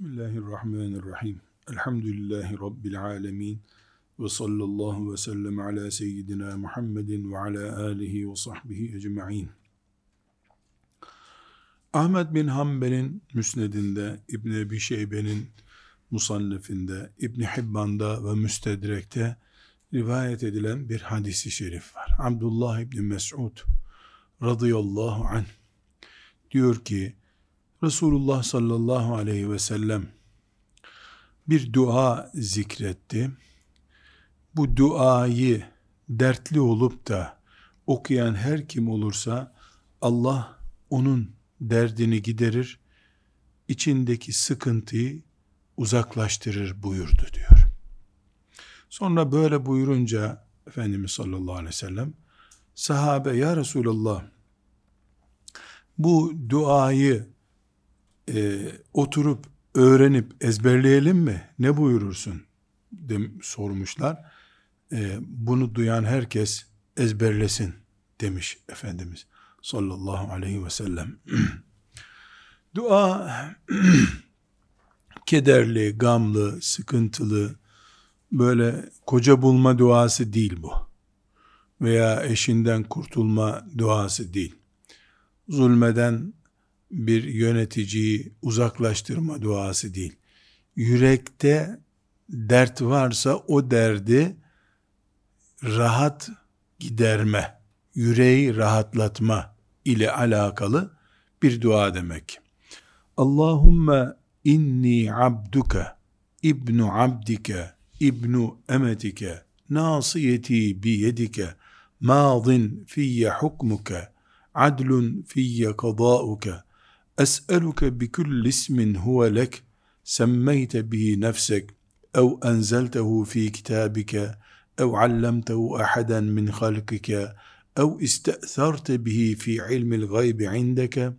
Bismillahirrahmanirrahim. Elhamdülillahi Rabbil alemin. Ve sallallahu ve sellem ala seyyidina Muhammedin ve ala alihi ve sahbihi ecma'in. Ahmet bin Hanbel'in müsnedinde, İbn Ebi Şeybe'nin musannefinde, İbn Hibban'da ve müstedrekte rivayet edilen bir hadisi şerif var. Abdullah İbni Mes'ud radıyallahu anh diyor ki, Resulullah sallallahu aleyhi ve sellem bir dua zikretti. Bu duayı dertli olup da okuyan her kim olursa Allah onun derdini giderir, içindeki sıkıntıyı uzaklaştırır buyurdu diyor. Sonra böyle buyurunca Efendimiz sallallahu aleyhi ve sellem sahabe ya Resulallah bu duayı e, oturup öğrenip ezberleyelim mi? Ne buyurursun? Dem, sormuşlar. E, bunu duyan herkes ezberlesin demiş Efendimiz sallallahu aleyhi ve sellem. Dua kederli, gamlı, sıkıntılı, böyle koca bulma duası değil bu. Veya eşinden kurtulma duası değil. Zulmeden bir yöneticiyi uzaklaştırma duası değil. Yürekte dert varsa o derdi rahat giderme, yüreği rahatlatma ile alakalı bir dua demek. Allahümme inni abduka ibnu abdike ibnu emetike nasiyeti biyedike madin fiyye hukmuke adlun fiyye kadauke أسألك بكل اسم هو لك سميت به نفسك أو أنزلته في كتابك أو علمته أحدا من خلقك أو استأثرت به في علم الغيب عندك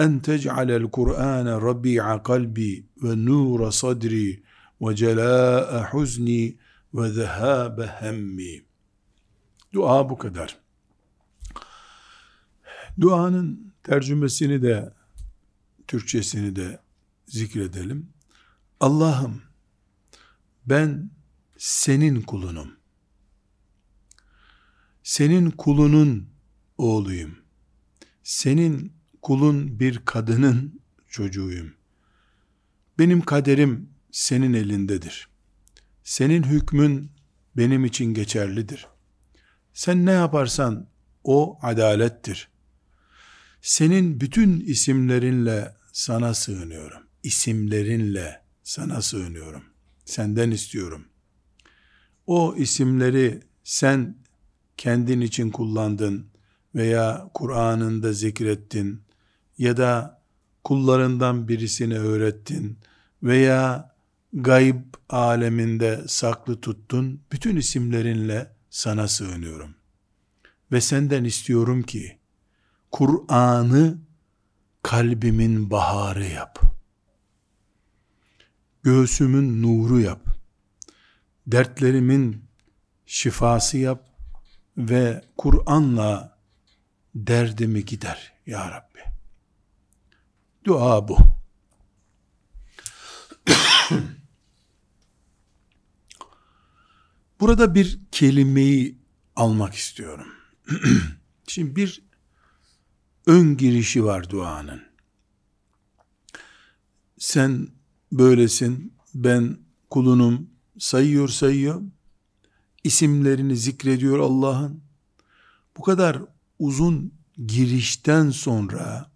أن تجعل القرآن ربيع قلبي ونور صدري وجلاء حزني وذهاب همي Dua bu kadar. Duanın tercümesini Türkçesini de zikredelim. Allah'ım ben senin kulunum. Senin kulunun oğluyum. Senin kulun bir kadının çocuğuyum. Benim kaderim senin elindedir. Senin hükmün benim için geçerlidir. Sen ne yaparsan o adalettir. Senin bütün isimlerinle sana sığınıyorum. İsimlerinle sana sığınıyorum. Senden istiyorum. O isimleri sen kendin için kullandın veya Kur'an'ında zikrettin ya da kullarından birisine öğrettin veya gayb aleminde saklı tuttun. Bütün isimlerinle sana sığınıyorum. Ve senden istiyorum ki Kur'an'ı kalbimin baharı yap. Göğsümün nuru yap. Dertlerimin şifası yap ve Kur'an'la derdimi gider ya Rabbi. Dua bu. Burada bir kelimeyi almak istiyorum. Şimdi bir ön girişi var duanın. Sen böylesin, ben kulunum sayıyor sayıyor, isimlerini zikrediyor Allah'ın. Bu kadar uzun girişten sonra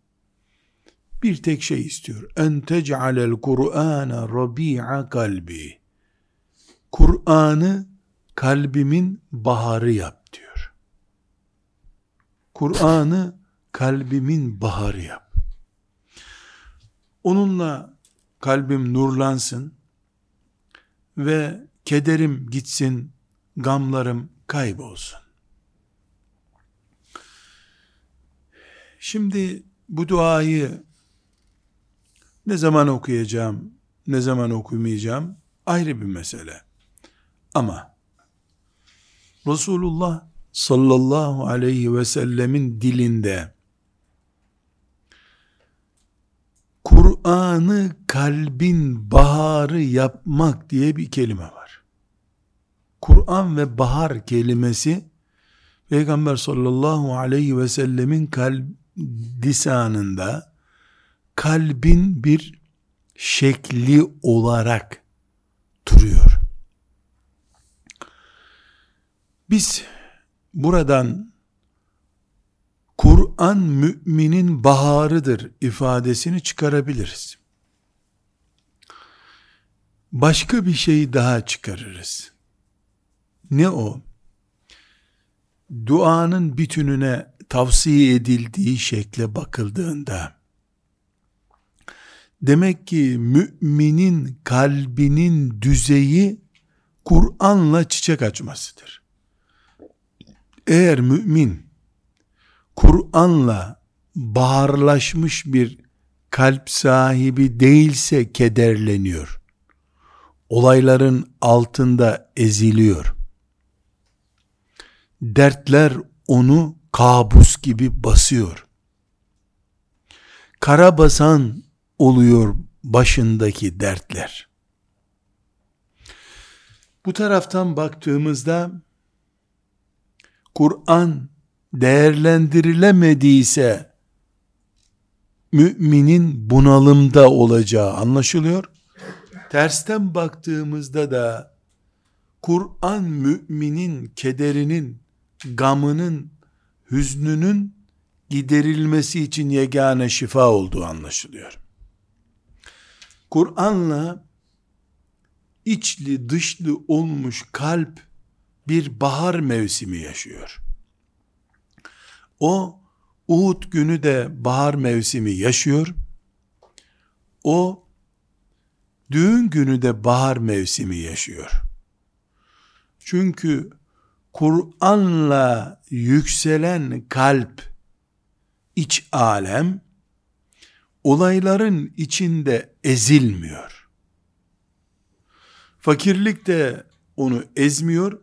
bir tek şey istiyor. En tec'alel Kur'ana rabi'a kalbi. Kur'an'ı kalbimin baharı yap diyor. Kur'an'ı kalbimin baharı yap. Onunla kalbim nurlansın ve kederim gitsin, gamlarım kaybolsun. Şimdi bu duayı ne zaman okuyacağım, ne zaman okumayacağım ayrı bir mesele. Ama Resulullah sallallahu aleyhi ve sellemin dilinde Kur'an'ı kalbin baharı yapmak diye bir kelime var. Kur'an ve bahar kelimesi Peygamber sallallahu aleyhi ve sellemin kalb lisanında kalbin bir şekli olarak duruyor. Biz buradan Kur'an müminin baharıdır ifadesini çıkarabiliriz. Başka bir şey daha çıkarırız. Ne o? Duanın bütününe tavsiye edildiği şekle bakıldığında demek ki müminin kalbinin düzeyi Kur'an'la çiçek açmasıdır. Eğer mümin Kur'an'la baharlaşmış bir kalp sahibi değilse kederleniyor. Olayların altında eziliyor. Dertler onu kabus gibi basıyor. Karabasan oluyor başındaki dertler. Bu taraftan baktığımızda Kur'an değerlendirilemediyse müminin bunalımda olacağı anlaşılıyor. Tersten baktığımızda da Kur'an müminin kederinin, gamının, hüznünün giderilmesi için yegane şifa olduğu anlaşılıyor. Kur'an'la içli dışlı olmuş kalp bir bahar mevsimi yaşıyor. O Uhud günü de bahar mevsimi yaşıyor. O düğün günü de bahar mevsimi yaşıyor. Çünkü Kur'an'la yükselen kalp, iç alem, olayların içinde ezilmiyor. Fakirlik de onu ezmiyor.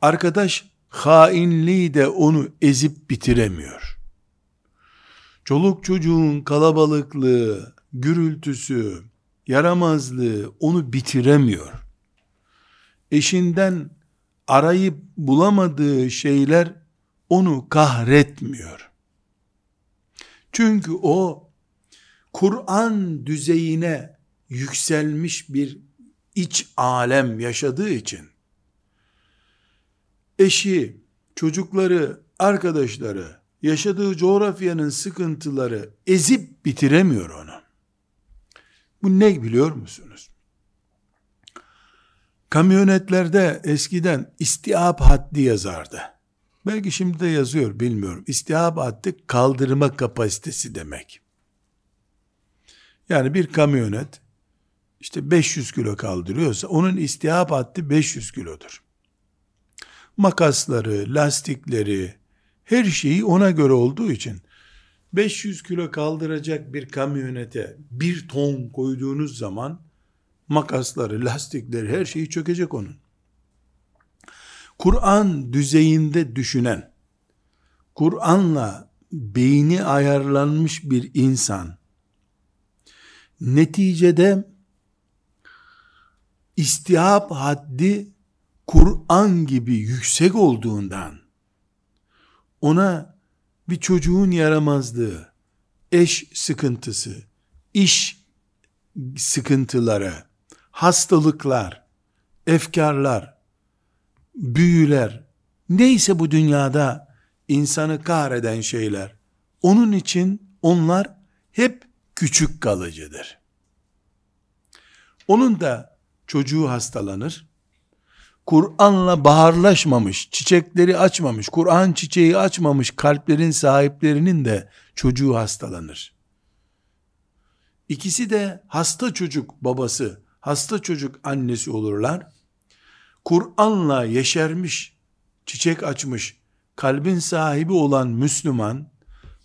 Arkadaş hainliği de onu ezip bitiremiyor. Çoluk çocuğun kalabalıklığı, gürültüsü, yaramazlığı onu bitiremiyor. Eşinden arayıp bulamadığı şeyler onu kahretmiyor. Çünkü o Kur'an düzeyine yükselmiş bir iç alem yaşadığı için eşi, çocukları, arkadaşları, yaşadığı coğrafyanın sıkıntıları ezip bitiremiyor onu. Bu ne biliyor musunuz? Kamyonetlerde eskiden istihap haddi yazardı. Belki şimdi de yazıyor bilmiyorum. İstihap haddi kaldırma kapasitesi demek. Yani bir kamyonet işte 500 kilo kaldırıyorsa onun istihap haddi 500 kilodur makasları, lastikleri, her şeyi ona göre olduğu için 500 kilo kaldıracak bir kamyonete bir ton koyduğunuz zaman makasları, lastikleri, her şeyi çökecek onun. Kur'an düzeyinde düşünen, Kur'an'la beyni ayarlanmış bir insan, neticede istihap haddi Kur'an gibi yüksek olduğundan ona bir çocuğun yaramazlığı, eş sıkıntısı, iş sıkıntıları, hastalıklar, efkarlar, büyüler, neyse bu dünyada insanı kahreden şeyler, onun için onlar hep küçük kalıcıdır. Onun da çocuğu hastalanır, Kur'an'la baharlaşmamış, çiçekleri açmamış, Kur'an çiçeği açmamış kalplerin sahiplerinin de çocuğu hastalanır. İkisi de hasta çocuk babası, hasta çocuk annesi olurlar. Kur'an'la yeşermiş, çiçek açmış, kalbin sahibi olan Müslüman,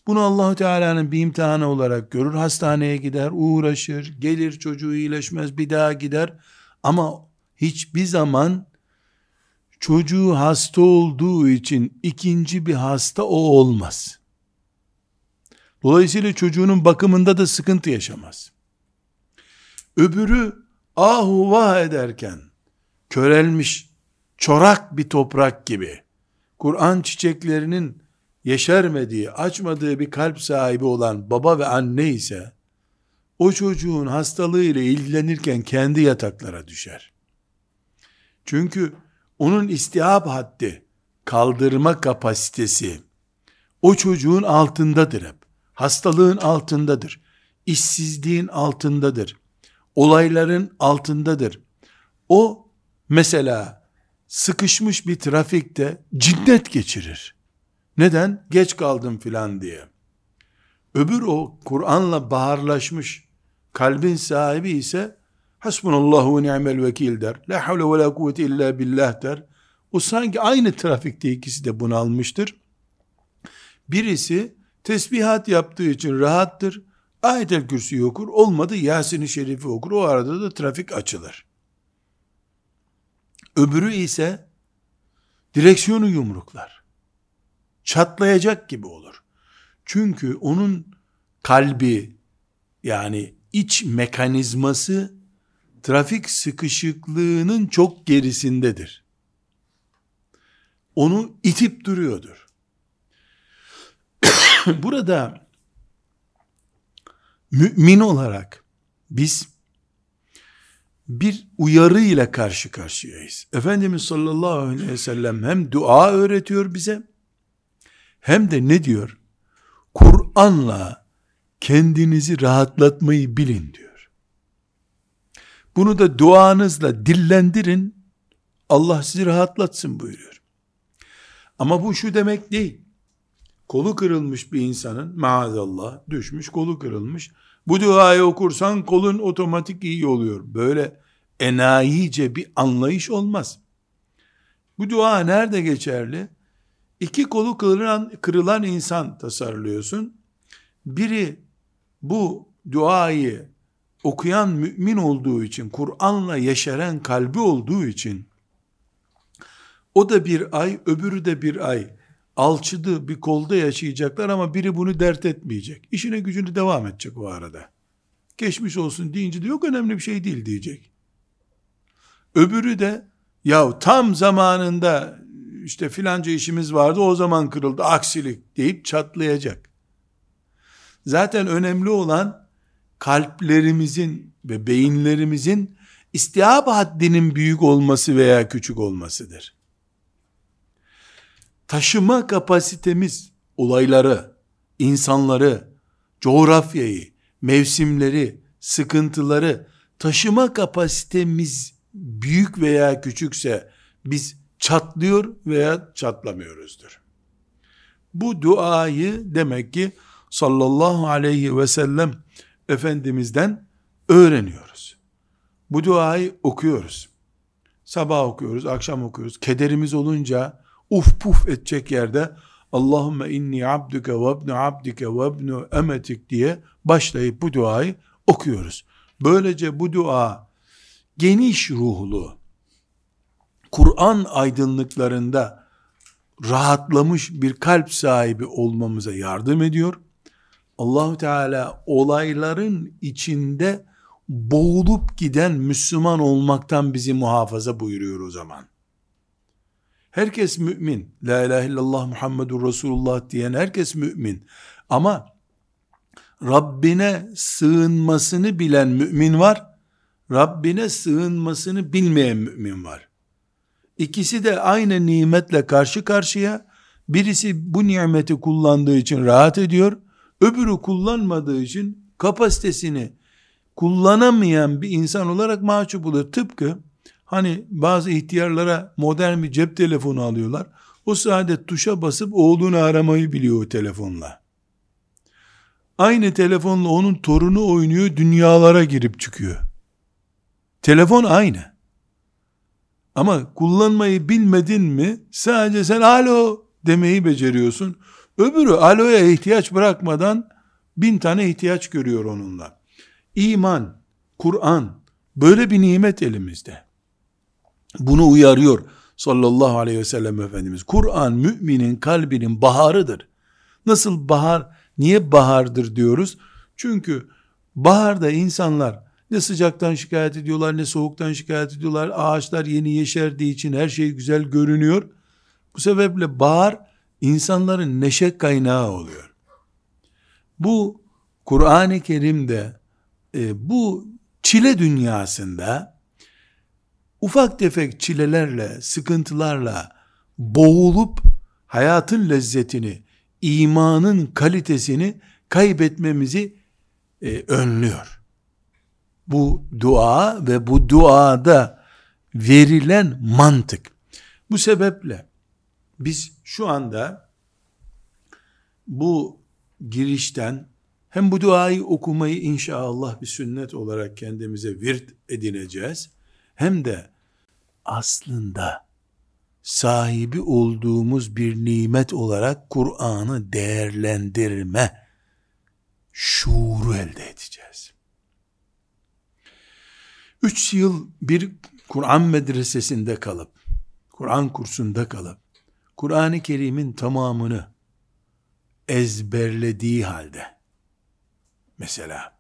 bunu allah Teala'nın bir imtihanı olarak görür, hastaneye gider, uğraşır, gelir çocuğu iyileşmez, bir daha gider, ama hiçbir zaman çocuğu hasta olduğu için ikinci bir hasta o olmaz. Dolayısıyla çocuğunun bakımında da sıkıntı yaşamaz. Öbürü ahu vah ederken körelmiş çorak bir toprak gibi Kur'an çiçeklerinin yeşermediği, açmadığı bir kalp sahibi olan baba ve anne ise o çocuğun hastalığı ile ilgilenirken kendi yataklara düşer. Çünkü onun istihap haddi, kaldırma kapasitesi o çocuğun altındadır hep. Hastalığın altındadır. işsizliğin altındadır. Olayların altındadır. O mesela sıkışmış bir trafikte cinnet geçirir. Neden? Geç kaldım filan diye. Öbür o Kur'an'la baharlaşmış kalbin sahibi ise hasbunallahu ve ni'mel vekil der. La havle ve la kuvvete illa billah der. O sanki aynı trafikte ikisi de bunalmıştır. Birisi tesbihat yaptığı için rahattır. Ayet-el Kürsi'yi okur. Olmadı Yasin-i Şerif'i okur. O arada da trafik açılır. Öbürü ise direksiyonu yumruklar. Çatlayacak gibi olur. Çünkü onun kalbi yani iç mekanizması trafik sıkışıklığının çok gerisindedir. Onu itip duruyordur. Burada mümin olarak biz bir uyarı ile karşı karşıyayız. Efendimiz sallallahu aleyhi ve sellem hem dua öğretiyor bize hem de ne diyor? Kur'an'la kendinizi rahatlatmayı bilin diyor. Bunu da duanızla dillendirin, Allah sizi rahatlatsın buyuruyor. Ama bu şu demek değil. Kolu kırılmış bir insanın maazallah düşmüş kolu kırılmış. Bu duayı okursan kolun otomatik iyi oluyor. Böyle enayice bir anlayış olmaz. Bu dua nerede geçerli? İki kolu kırılan, kırılan insan tasarlıyorsun. Biri bu duayı okuyan mümin olduğu için, Kur'an'la yeşeren kalbi olduğu için, o da bir ay, öbürü de bir ay, alçıdı bir kolda yaşayacaklar ama biri bunu dert etmeyecek. İşine gücünü devam edecek o arada. Geçmiş olsun deyince de yok önemli bir şey değil diyecek. Öbürü de ya tam zamanında işte filanca işimiz vardı o zaman kırıldı aksilik deyip çatlayacak. Zaten önemli olan kalplerimizin ve beyinlerimizin istihab haddinin büyük olması veya küçük olmasıdır. Taşıma kapasitemiz olayları, insanları, coğrafyayı, mevsimleri, sıkıntıları taşıma kapasitemiz büyük veya küçükse biz çatlıyor veya çatlamıyoruzdur. Bu duayı demek ki sallallahu aleyhi ve sellem Efendimiz'den öğreniyoruz. Bu duayı okuyoruz. Sabah okuyoruz, akşam okuyoruz. Kederimiz olunca uf puf edecek yerde Allahümme inni abdüke ve ibnu abdike ve ibnu emetik diye başlayıp bu duayı okuyoruz. Böylece bu dua geniş ruhlu, Kur'an aydınlıklarında rahatlamış bir kalp sahibi olmamıza yardım ediyor. Allahu Teala olayların içinde boğulup giden Müslüman olmaktan bizi muhafaza buyuruyor o zaman. Herkes mümin. La ilahe illallah Muhammedur Resulullah diyen herkes mümin. Ama Rabbine sığınmasını bilen mümin var. Rabbine sığınmasını bilmeyen mümin var. İkisi de aynı nimetle karşı karşıya. Birisi bu nimeti kullandığı için rahat ediyor. Öbürü kullanmadığı için kapasitesini kullanamayan bir insan olarak mahcup oluyor. Tıpkı hani bazı ihtiyarlara modern bir cep telefonu alıyorlar. O saadet tuşa basıp oğlunu aramayı biliyor o telefonla. Aynı telefonla onun torunu oynuyor, dünyalara girip çıkıyor. Telefon aynı. Ama kullanmayı bilmedin mi sadece sen alo demeyi beceriyorsun. Öbürü aloya ihtiyaç bırakmadan bin tane ihtiyaç görüyor onunla. İman, Kur'an böyle bir nimet elimizde. Bunu uyarıyor sallallahu aleyhi ve sellem Efendimiz. Kur'an müminin kalbinin baharıdır. Nasıl bahar Niye bahardır diyoruz? Çünkü baharda insanlar ne sıcaktan şikayet ediyorlar ne soğuktan şikayet ediyorlar. Ağaçlar yeni yeşerdiği için her şey güzel görünüyor. Bu sebeple bahar insanların neşe kaynağı oluyor. Bu Kur'an-ı Kerim'de e, bu çile dünyasında ufak tefek çilelerle, sıkıntılarla boğulup hayatın lezzetini, imanın kalitesini kaybetmemizi e, önlüyor. Bu dua ve bu duada verilen mantık. Bu sebeple biz şu anda bu girişten hem bu duayı okumayı inşallah bir sünnet olarak kendimize virt edineceğiz. Hem de aslında sahibi olduğumuz bir nimet olarak Kur'an'ı değerlendirme şuuru elde edeceğiz. Üç yıl bir Kur'an medresesinde kalıp, Kur'an kursunda kalıp, Kur'an-ı Kerim'in tamamını ezberlediği halde, mesela,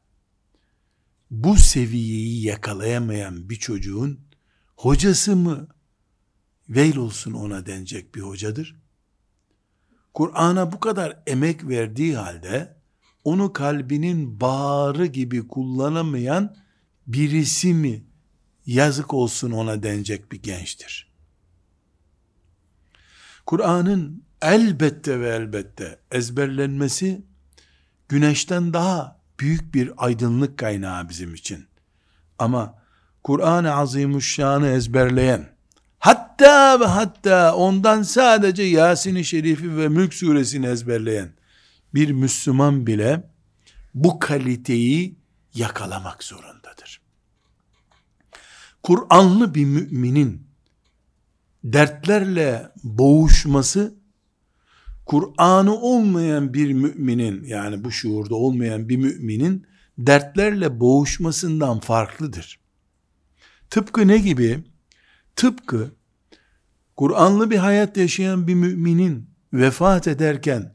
bu seviyeyi yakalayamayan bir çocuğun hocası mı veil olsun ona denecek bir hocadır. Kur'an'a bu kadar emek verdiği halde onu kalbinin bağrı gibi kullanamayan birisi mi yazık olsun ona denecek bir gençtir. Kur'an'ın elbette ve elbette ezberlenmesi güneşten daha büyük bir aydınlık kaynağı bizim için. Ama Kur'an-ı Azimuşşan'ı ezberleyen, hatta ve hatta ondan sadece Yasin-i Şerif'i ve Mülk suresini ezberleyen bir Müslüman bile bu kaliteyi yakalamak zorundadır. Kur'anlı bir müminin dertlerle boğuşması Kur'an'ı olmayan bir müminin yani bu şuurda olmayan bir müminin dertlerle boğuşmasından farklıdır. Tıpkı ne gibi? Tıpkı Kur'anlı bir hayat yaşayan bir müminin vefat ederken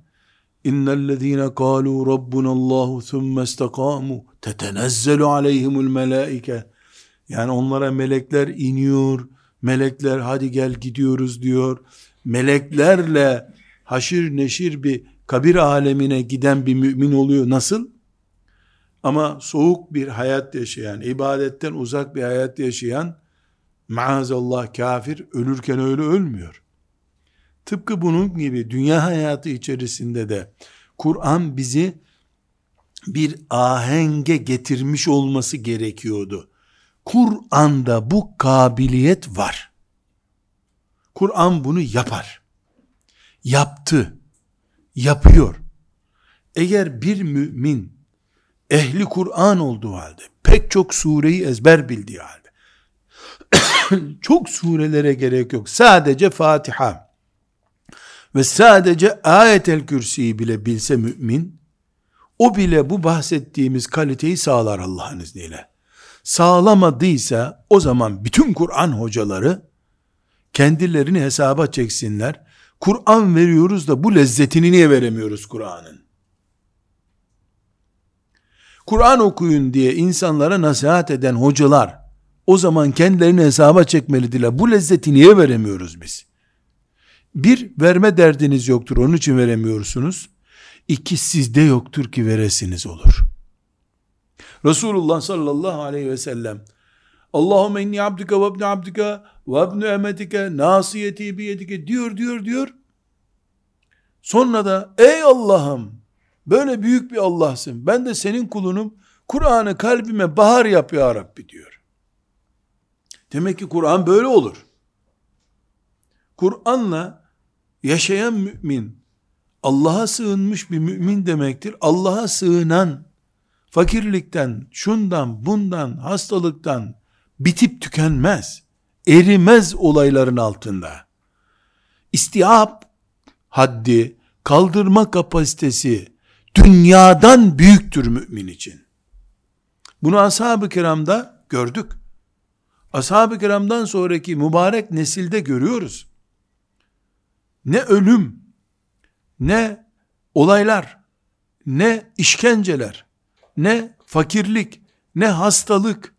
İnnellezîne kâlû rabbunallâhu thumme istekâmû tetenezzelu aleyhimul melâike yani onlara melekler iniyor, melekler hadi gel gidiyoruz diyor. Meleklerle haşir neşir bir kabir alemine giden bir mümin oluyor. Nasıl? Ama soğuk bir hayat yaşayan, ibadetten uzak bir hayat yaşayan, maazallah kafir, ölürken öyle ölmüyor. Tıpkı bunun gibi dünya hayatı içerisinde de Kur'an bizi bir ahenge getirmiş olması gerekiyordu. Kur'an'da bu kabiliyet var. Kur'an bunu yapar. Yaptı. Yapıyor. Eğer bir mümin ehli Kur'an olduğu halde, pek çok sureyi ezber bildiği halde, çok surelere gerek yok. Sadece Fatiha ve sadece ayetel kürsiyi bile bilse mümin, o bile bu bahsettiğimiz kaliteyi sağlar Allah'ın izniyle. Sağlamadıysa o zaman bütün Kur'an hocaları kendilerini hesaba çeksinler. Kur'an veriyoruz da bu lezzetini niye veremiyoruz Kur'an'ın? Kur'an okuyun diye insanlara nasihat eden hocalar o zaman kendilerini hesaba çekmelidirler. Bu lezzeti niye veremiyoruz biz? Bir, verme derdiniz yoktur, onun için veremiyorsunuz. İki, sizde yoktur ki veresiniz olur. Resulullah sallallahu aleyhi ve sellem, Allahümme inni abdüke ve ibni abdüke ve ibni emetike nasiyeti biyedike diyor diyor diyor. Sonra da ey Allah'ım böyle büyük bir Allah'sın. Ben de senin kulunum. Kur'an'ı kalbime bahar yap ya Rabbi diyor. Demek ki Kur'an böyle olur. Kur'an'la yaşayan mümin, Allah'a sığınmış bir mümin demektir. Allah'a sığınan, fakirlikten, şundan, bundan, hastalıktan bitip tükenmez. Erimez olayların altında. İstiab haddi, kaldırma kapasitesi dünyadan büyüktür mümin için. Bunu ashab-ı kiramda gördük. Ashab-ı kiramdan sonraki mübarek nesilde görüyoruz ne ölüm, ne olaylar, ne işkenceler, ne fakirlik, ne hastalık,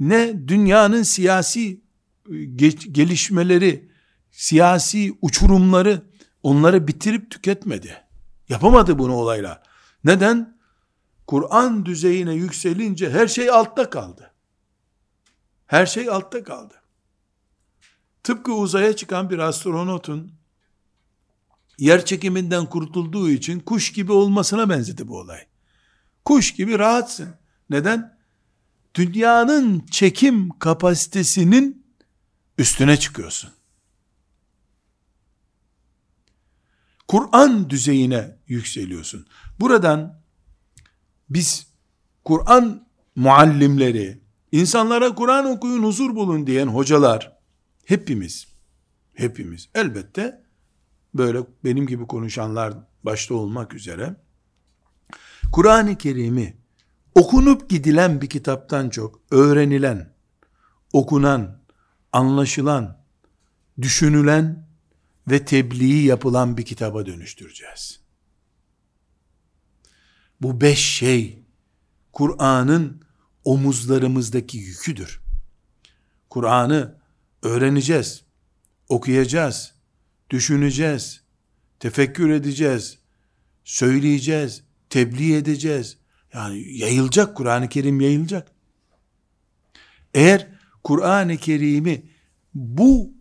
ne dünyanın siyasi e, gelişmeleri, siyasi uçurumları onları bitirip tüketmedi. Yapamadı bunu olayla. Neden? Kur'an düzeyine yükselince her şey altta kaldı. Her şey altta kaldı. Tıpkı uzaya çıkan bir astronotun yer çekiminden kurtulduğu için kuş gibi olmasına benzedi bu olay. Kuş gibi rahatsın. Neden? Dünyanın çekim kapasitesinin üstüne çıkıyorsun. Kur'an düzeyine yükseliyorsun. Buradan biz Kur'an muallimleri, insanlara Kur'an okuyun huzur bulun diyen hocalar, hepimiz, hepimiz elbette böyle benim gibi konuşanlar başta olmak üzere Kur'an-ı Kerim'i okunup gidilen bir kitaptan çok öğrenilen, okunan, anlaşılan, düşünülen ve tebliği yapılan bir kitaba dönüştüreceğiz. Bu beş şey Kur'an'ın omuzlarımızdaki yüküdür. Kur'an'ı öğreneceğiz, okuyacağız, düşüneceğiz, tefekkür edeceğiz, söyleyeceğiz, tebliğ edeceğiz. Yani yayılacak, Kur'an-ı Kerim yayılacak. Eğer Kur'an-ı Kerim'i bu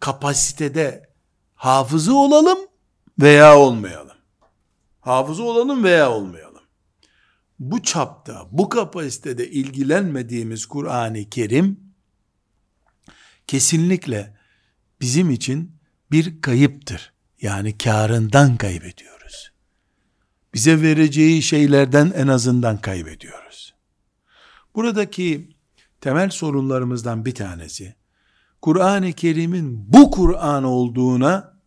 kapasitede hafızı olalım veya olmayalım. Hafızı olalım veya olmayalım. Bu çapta, bu kapasitede ilgilenmediğimiz Kur'an-ı Kerim kesinlikle bizim için bir kayıptır. Yani karından kaybediyoruz. Bize vereceği şeylerden en azından kaybediyoruz. Buradaki temel sorunlarımızdan bir tanesi, Kur'an-ı Kerim'in bu Kur'an olduğuna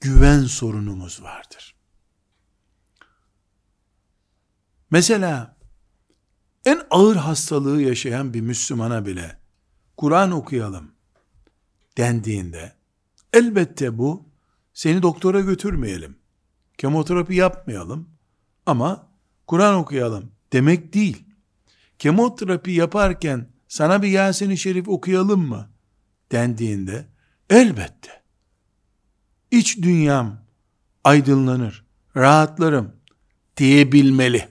güven sorunumuz vardır. Mesela en ağır hastalığı yaşayan bir Müslümana bile Kur'an okuyalım dendiğinde elbette bu seni doktora götürmeyelim. Kemoterapi yapmayalım ama Kur'an okuyalım demek değil. Kemoterapi yaparken sana bir Yasin-i Şerif okuyalım mı dendiğinde elbette iç dünyam aydınlanır, rahatlarım diyebilmeli.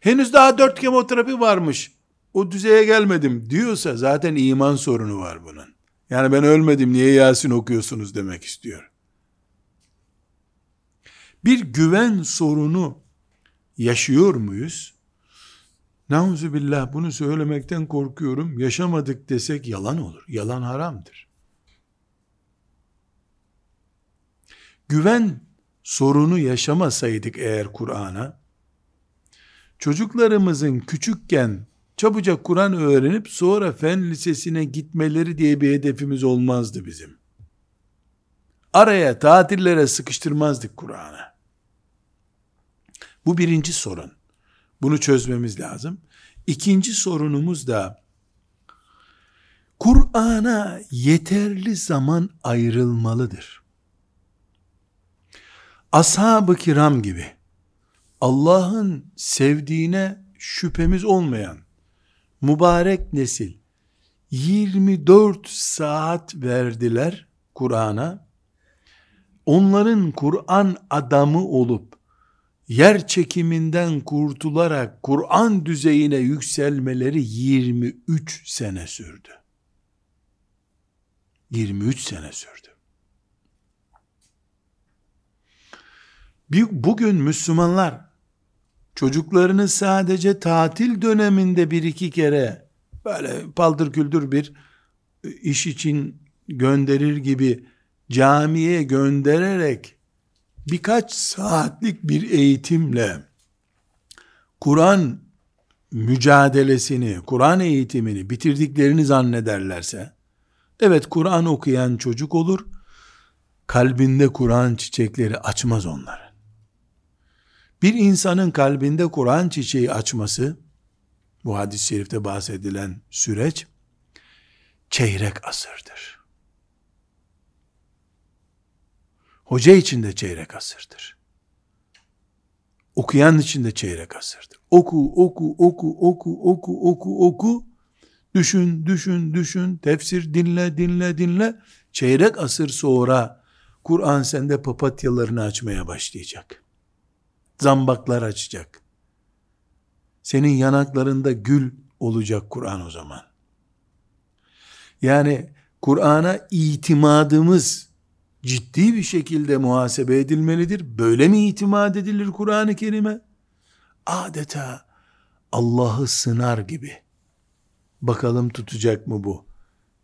Henüz daha dört kemoterapi varmış, o düzeye gelmedim diyorsa zaten iman sorunu var bunun. Yani ben ölmedim niye Yasin okuyorsunuz demek istiyor. Bir güven sorunu yaşıyor muyuz? Nauzubillah bunu söylemekten korkuyorum. Yaşamadık desek yalan olur. Yalan haramdır. Güven sorunu yaşamasaydık eğer Kur'an'a, çocuklarımızın küçükken çabucak Kur'an öğrenip sonra fen lisesine gitmeleri diye bir hedefimiz olmazdı bizim. Araya tatillere sıkıştırmazdık Kur'an'ı. Bu birinci sorun. Bunu çözmemiz lazım. İkinci sorunumuz da Kur'an'a yeterli zaman ayrılmalıdır. Ashab-ı kiram gibi Allah'ın sevdiğine şüphemiz olmayan mübarek nesil 24 saat verdiler Kur'an'a. Onların Kur'an adamı olup yer çekiminden kurtularak Kur'an düzeyine yükselmeleri 23 sene sürdü. 23 sene sürdü. Bugün Müslümanlar çocuklarını sadece tatil döneminde bir iki kere böyle paldır küldür bir iş için gönderir gibi camiye göndererek birkaç saatlik bir eğitimle Kur'an mücadelesini, Kur'an eğitimini bitirdiklerini zannederlerse, evet Kur'an okuyan çocuk olur, kalbinde Kur'an çiçekleri açmaz onların. Bir insanın kalbinde Kur'an çiçeği açması, bu hadis-i şerifte bahsedilen süreç, çeyrek asırdır. Hoca için de çeyrek asırdır. okuyan için de çeyrek asırdır. Oku, oku, oku, oku, oku, oku, oku. Düşün, düşün, düşün. Tefsir dinle, dinle, dinle. Çeyrek asır sonra Kur'an sende papatyalarını açmaya başlayacak. Zambaklar açacak. Senin yanaklarında gül olacak Kur'an o zaman. Yani Kur'an'a itimadımız ciddi bir şekilde muhasebe edilmelidir. Böyle mi itimat edilir Kur'an-ı Kerim'e? Adeta Allah'ı sınar gibi. Bakalım tutacak mı bu?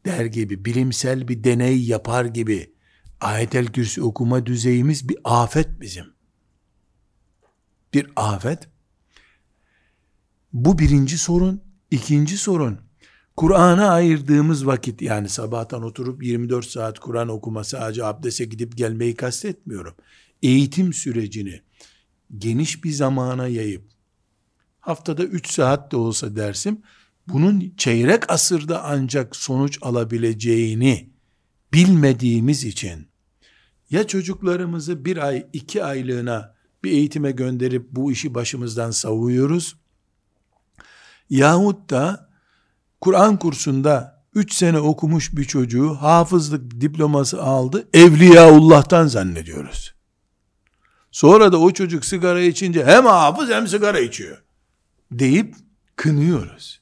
Der gibi, bilimsel bir deney yapar gibi. Ayet-el Kürsi okuma düzeyimiz bir afet bizim. Bir afet. Bu birinci sorun. İkinci sorun, Kur'an'a ayırdığımız vakit yani sabahtan oturup 24 saat Kur'an okuma sadece abdese gidip gelmeyi kastetmiyorum. Eğitim sürecini geniş bir zamana yayıp haftada 3 saat de olsa dersim bunun çeyrek asırda ancak sonuç alabileceğini bilmediğimiz için ya çocuklarımızı bir ay iki aylığına bir eğitime gönderip bu işi başımızdan savuyoruz yahut da Kur'an kursunda 3 sene okumuş bir çocuğu hafızlık diploması aldı. Evliyaullah'tan zannediyoruz. Sonra da o çocuk sigara içince hem hafız hem sigara içiyor. Deyip kınıyoruz.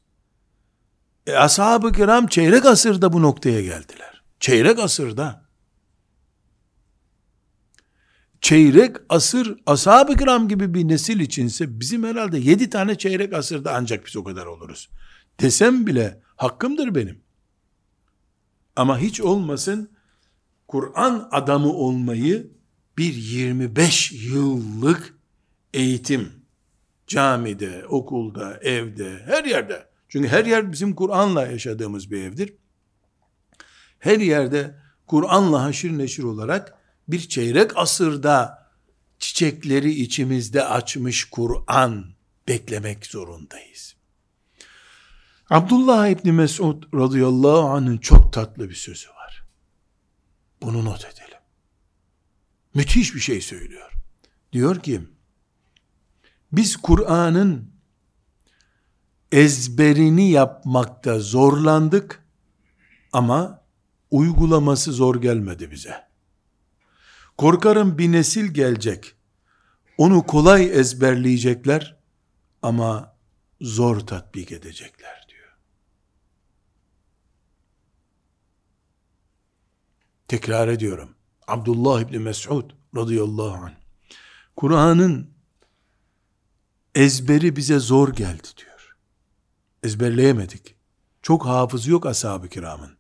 E, ashab-ı kiram çeyrek asırda bu noktaya geldiler. Çeyrek asırda. Çeyrek asır ashab-ı kiram gibi bir nesil içinse bizim herhalde yedi tane çeyrek asırda ancak biz o kadar oluruz desem bile hakkımdır benim. Ama hiç olmasın Kur'an adamı olmayı bir 25 yıllık eğitim camide, okulda, evde, her yerde. Çünkü her yer bizim Kur'an'la yaşadığımız bir evdir. Her yerde Kur'an'la haşir neşir olarak bir çeyrek asırda çiçekleri içimizde açmış Kur'an beklemek zorundayız. Abdullah İbni Mesud radıyallahu anh'ın çok tatlı bir sözü var. Bunu not edelim. Müthiş bir şey söylüyor. Diyor ki, biz Kur'an'ın ezberini yapmakta zorlandık ama uygulaması zor gelmedi bize. Korkarım bir nesil gelecek. Onu kolay ezberleyecekler ama zor tatbik edecekler. Tekrar ediyorum. Abdullah İbni Mes'ud radıyallahu anh. Kur'an'ın ezberi bize zor geldi diyor. Ezberleyemedik. Çok hafız yok ashab-ı kiramın.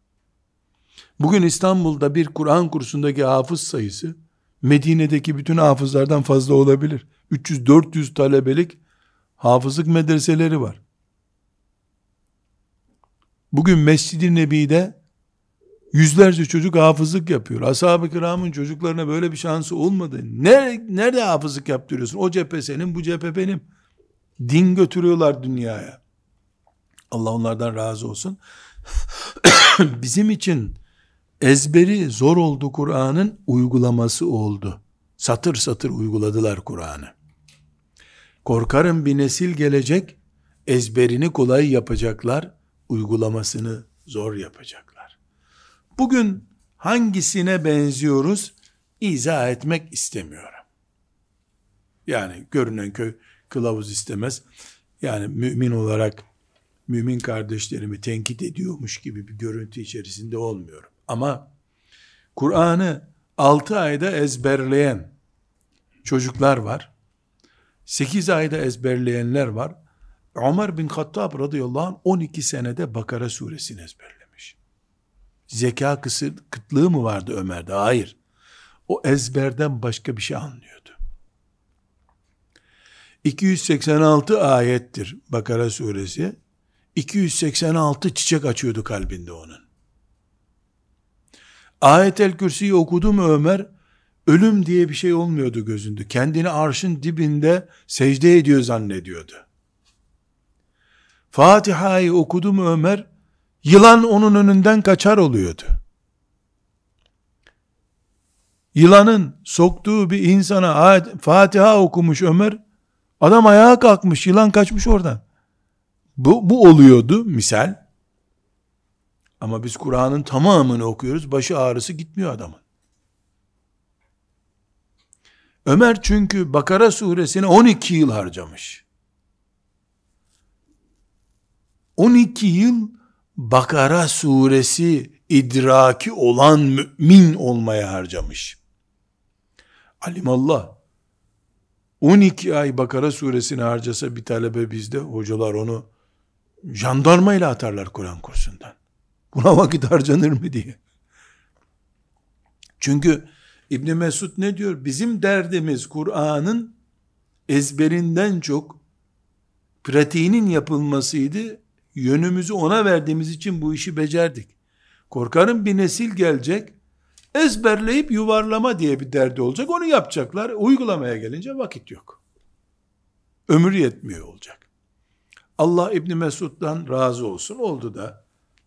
Bugün İstanbul'da bir Kur'an kursundaki hafız sayısı Medine'deki bütün hafızlardan fazla olabilir. 300-400 talebelik hafızlık medreseleri var. Bugün Mescid-i Nebi'de Yüzlerce çocuk hafızlık yapıyor. Ashab-ı kiramın çocuklarına böyle bir şansı olmadı. Nerede, nerede hafızlık yaptırıyorsun? O cephe senin, bu cephe benim. Din götürüyorlar dünyaya. Allah onlardan razı olsun. Bizim için ezberi zor oldu Kur'an'ın uygulaması oldu. Satır satır uyguladılar Kur'an'ı. Korkarım bir nesil gelecek, ezberini kolay yapacaklar, uygulamasını zor yapacak. Bugün hangisine benziyoruz? İzah etmek istemiyorum. Yani görünen köy kılavuz istemez. Yani mümin olarak mümin kardeşlerimi tenkit ediyormuş gibi bir görüntü içerisinde olmuyorum. Ama Kur'an'ı 6 ayda ezberleyen çocuklar var. 8 ayda ezberleyenler var. Ömer bin Hattab radıyallahu anh 12 senede Bakara suresini ezberlemiş. Zeka kısır, kıtlığı mı vardı Ömer'de? Hayır. O ezberden başka bir şey anlıyordu. 286 ayettir Bakara suresi. 286 çiçek açıyordu kalbinde onun. Ayet-el Kürsi'yi okudu mu Ömer, ölüm diye bir şey olmuyordu gözünde. Kendini arşın dibinde secde ediyor zannediyordu. Fatiha'yı okudu mu Ömer, Yılan onun önünden kaçar oluyordu. Yılanın soktuğu bir insana Fatiha okumuş Ömer, Adam ayağa kalkmış, yılan kaçmış oradan. Bu, bu oluyordu misal. Ama biz Kur'an'ın tamamını okuyoruz. Başı ağrısı gitmiyor adamın. Ömer çünkü Bakara suresine 12 yıl harcamış. 12 yıl Bakara suresi idraki olan mümin olmaya harcamış. Alimallah 12 ay Bakara suresini harcasa bir talebe bizde hocalar onu jandarmayla atarlar Kur'an kursundan. Buna vakit harcanır mı diye. Çünkü İbni Mesud ne diyor? Bizim derdimiz Kur'an'ın ezberinden çok pratiğinin yapılmasıydı. Yönümüzü ona verdiğimiz için bu işi becerdik. Korkarım bir nesil gelecek, ezberleyip yuvarlama diye bir derdi olacak. Onu yapacaklar. Uygulamaya gelince vakit yok. Ömür yetmiyor olacak. Allah İbni Mesud'dan razı olsun. Oldu da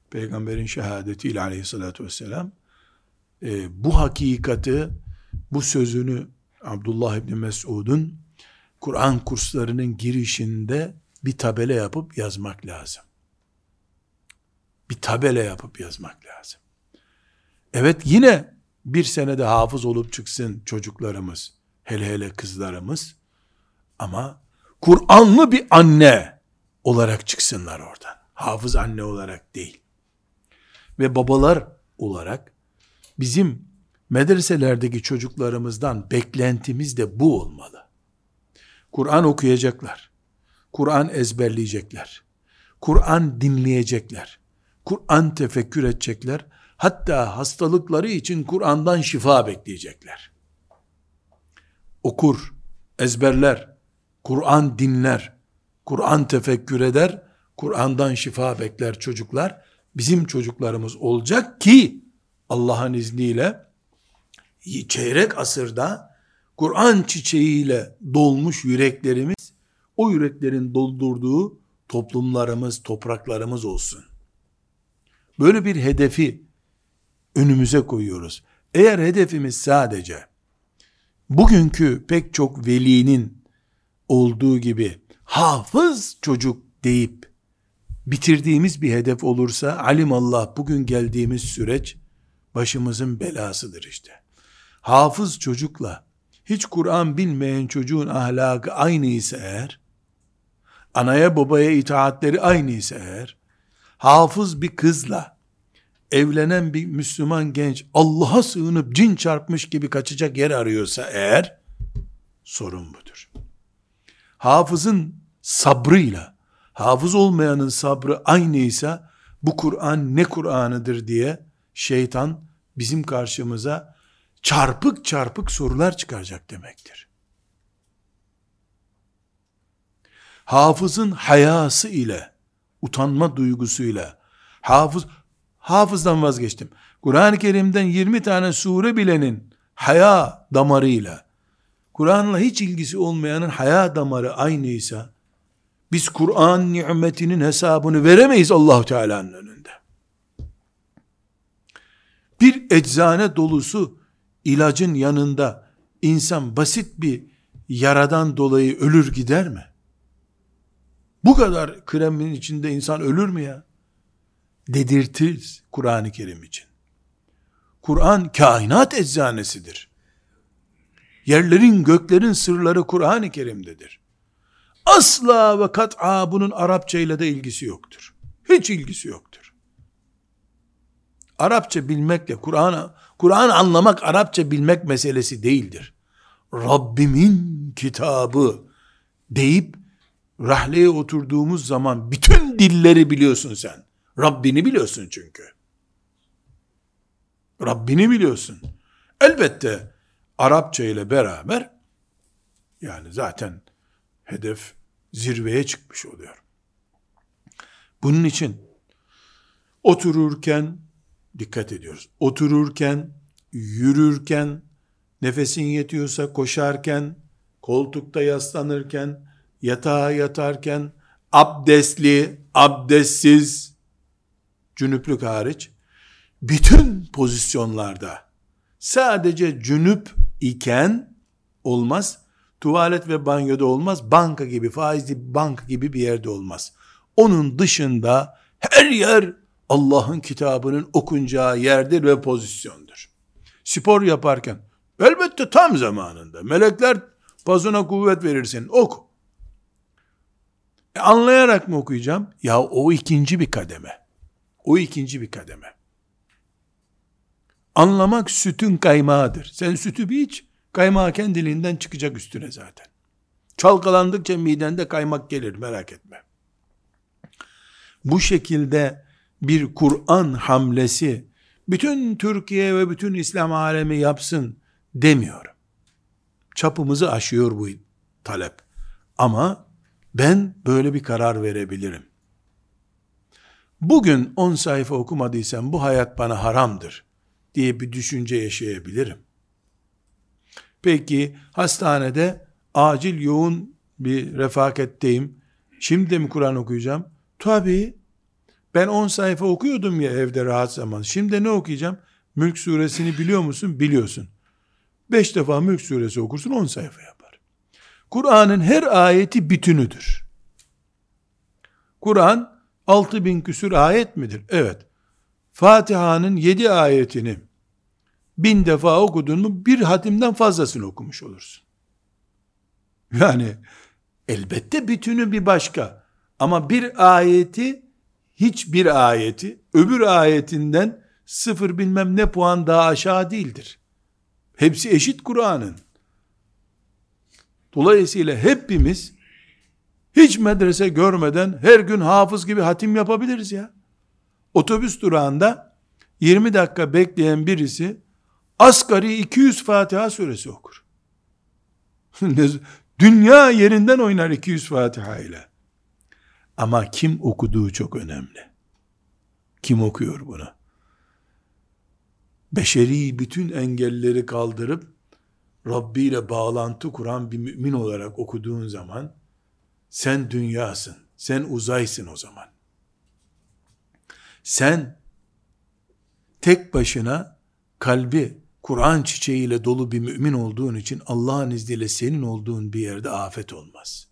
peygamberin şehadetiyle aleyhissalatü vesselam e, bu hakikati, bu sözünü Abdullah İbni Mesud'un Kur'an kurslarının girişinde bir tabela yapıp yazmak lazım. Bir tabela yapıp yazmak lazım. Evet yine bir senede hafız olup çıksın çocuklarımız, hele hele kızlarımız ama Kur'anlı bir anne olarak çıksınlar oradan. Hafız anne olarak değil. Ve babalar olarak bizim medreselerdeki çocuklarımızdan beklentimiz de bu olmalı. Kur'an okuyacaklar. Kur'an ezberleyecekler. Kur'an dinleyecekler. Kur'an tefekkür edecekler. Hatta hastalıkları için Kur'an'dan şifa bekleyecekler. Okur, ezberler, Kur'an dinler, Kur'an tefekkür eder, Kur'an'dan şifa bekler çocuklar. Bizim çocuklarımız olacak ki Allah'ın izniyle çeyrek asırda Kur'an çiçeğiyle dolmuş yüreklerimiz o yüreklerin doldurduğu toplumlarımız, topraklarımız olsun. Böyle bir hedefi önümüze koyuyoruz. Eğer hedefimiz sadece bugünkü pek çok velinin olduğu gibi hafız çocuk deyip bitirdiğimiz bir hedef olursa alim Allah bugün geldiğimiz süreç başımızın belasıdır işte. Hafız çocukla hiç Kur'an bilmeyen çocuğun ahlakı aynı ise eğer, anaya babaya itaatleri aynı ise eğer, hafız bir kızla evlenen bir Müslüman genç Allah'a sığınıp cin çarpmış gibi kaçacak yer arıyorsa eğer, sorun budur. Hafızın sabrıyla, hafız olmayanın sabrı aynıysa, bu Kur'an ne Kur'an'ıdır diye şeytan bizim karşımıza çarpık çarpık sorular çıkaracak demektir. Hafızın hayası ile, utanma duygusuyla, hafız, hafızdan vazgeçtim. Kur'an-ı Kerim'den 20 tane sure bilenin haya damarıyla, Kur'an'la hiç ilgisi olmayanın haya damarı aynıysa, biz Kur'an nimetinin hesabını veremeyiz Allahu Teala'nın önünde. Bir eczane dolusu ilacın yanında insan basit bir yaradan dolayı ölür gider mi? Bu kadar kremin içinde insan ölür mü ya? Dedirtir Kur'an-ı Kerim için. Kur'an kainat eczanesidir. Yerlerin göklerin sırları Kur'an-ı Kerim'dedir. Asla ve kat'a bunun Arapça ile de ilgisi yoktur. Hiç ilgisi yoktur. Arapça bilmekle Kur'an'ı Kur'an anlamak Arapça bilmek meselesi değildir. Rabbimin kitabı deyip rahleye oturduğumuz zaman bütün dilleri biliyorsun sen. Rabbini biliyorsun çünkü. Rabbini biliyorsun. Elbette Arapça ile beraber yani zaten hedef zirveye çıkmış oluyor. Bunun için otururken dikkat ediyoruz. Otururken, yürürken, nefesin yetiyorsa koşarken, koltukta yaslanırken, yatağa yatarken, abdestli, abdestsiz, cünüplük hariç, bütün pozisyonlarda sadece cünüp iken olmaz, tuvalet ve banyoda olmaz, banka gibi, faizli banka gibi bir yerde olmaz. Onun dışında her yer Allah'ın kitabının okuncağı yerdir ve pozisyondur. Spor yaparken elbette tam zamanında melekler pazuna kuvvet verirsin oku. E anlayarak mı okuyacağım? Ya o ikinci bir kademe. O ikinci bir kademe. Anlamak sütün kaymağıdır. Sen sütü bir iç, kaymağı kendiliğinden çıkacak üstüne zaten. Çalkalandıkça midende kaymak gelir merak etme. Bu şekilde bir Kur'an hamlesi bütün Türkiye ve bütün İslam alemi yapsın demiyorum. Çapımızı aşıyor bu talep. Ama ben böyle bir karar verebilirim. Bugün 10 sayfa okumadıysam bu hayat bana haramdır diye bir düşünce yaşayabilirim. Peki hastanede acil yoğun bir refaketteyim. Şimdi mi Kur'an okuyacağım? Tabii. Ben 10 sayfa okuyordum ya evde rahat zaman. Şimdi ne okuyacağım? Mülk suresini biliyor musun? Biliyorsun. 5 defa Mülk suresi okursun 10 sayfa yapar. Kur'an'ın her ayeti bütünüdür. Kur'an 6000 küsür ayet midir? Evet. Fatiha'nın 7 ayetini bin defa okudun mu bir hatimden fazlasını okumuş olursun. Yani elbette bütünü bir başka. Ama bir ayeti hiçbir ayeti öbür ayetinden sıfır bilmem ne puan daha aşağı değildir. Hepsi eşit Kur'an'ın. Dolayısıyla hepimiz hiç medrese görmeden her gün hafız gibi hatim yapabiliriz ya. Otobüs durağında 20 dakika bekleyen birisi asgari 200 Fatiha suresi okur. Dünya yerinden oynar 200 Fatiha ile. Ama kim okuduğu çok önemli. Kim okuyor bunu? Beşeri bütün engelleri kaldırıp Rabbi ile bağlantı kuran bir mümin olarak okuduğun zaman sen dünyasın. Sen uzaysın o zaman. Sen tek başına kalbi Kur'an çiçeğiyle dolu bir mümin olduğun için Allah'ın izniyle senin olduğun bir yerde afet olmaz.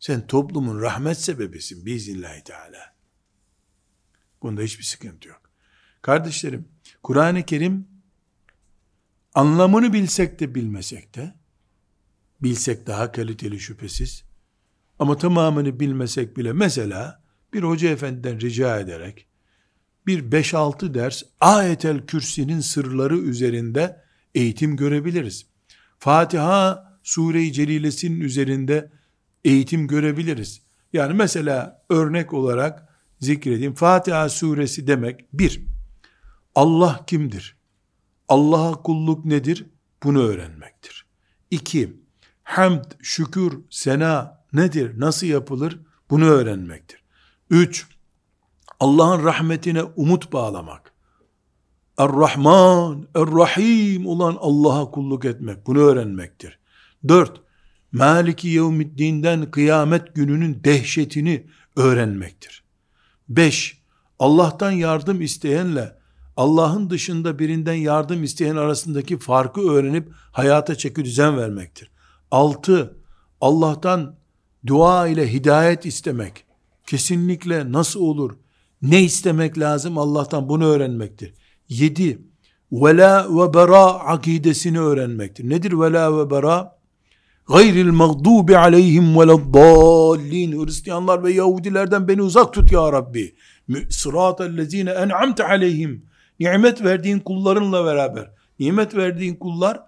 Sen toplumun rahmet sebebisin biiznillahü teala. Bunda hiçbir sıkıntı yok. Kardeşlerim, Kur'an-ı Kerim anlamını bilsek de bilmesek de, bilsek daha kaliteli şüphesiz, ama tamamını bilmesek bile mesela bir hoca efendiden rica ederek bir 5-6 ders ayetel kürsinin sırları üzerinde eğitim görebiliriz. Fatiha sure-i celilesinin üzerinde eğitim görebiliriz. Yani mesela örnek olarak zikredeyim. Fatiha suresi demek bir, Allah kimdir? Allah'a kulluk nedir? Bunu öğrenmektir. İki, hamd, şükür, sena nedir? Nasıl yapılır? Bunu öğrenmektir. Üç, Allah'ın rahmetine umut bağlamak. Er-Rahman, Er-Rahim olan Allah'a kulluk etmek. Bunu öğrenmektir. Dört, Maliki Yevmiddin'den kıyamet gününün dehşetini öğrenmektir. Beş, Allah'tan yardım isteyenle Allah'ın dışında birinden yardım isteyen arasındaki farkı öğrenip hayata çeki düzen vermektir. Altı, Allah'tan dua ile hidayet istemek. Kesinlikle nasıl olur? Ne istemek lazım Allah'tan bunu öğrenmektir. Yedi, vela ve bera akidesini öğrenmektir. Nedir vela ve bera? gayril mağdubi aleyhim veleddallin Hristiyanlar ve Yahudilerden beni uzak tut ya Rabbi. Sıratellezine en'amte aleyhim. Nimet verdiğin kullarınla beraber. Nimet verdiğin kullar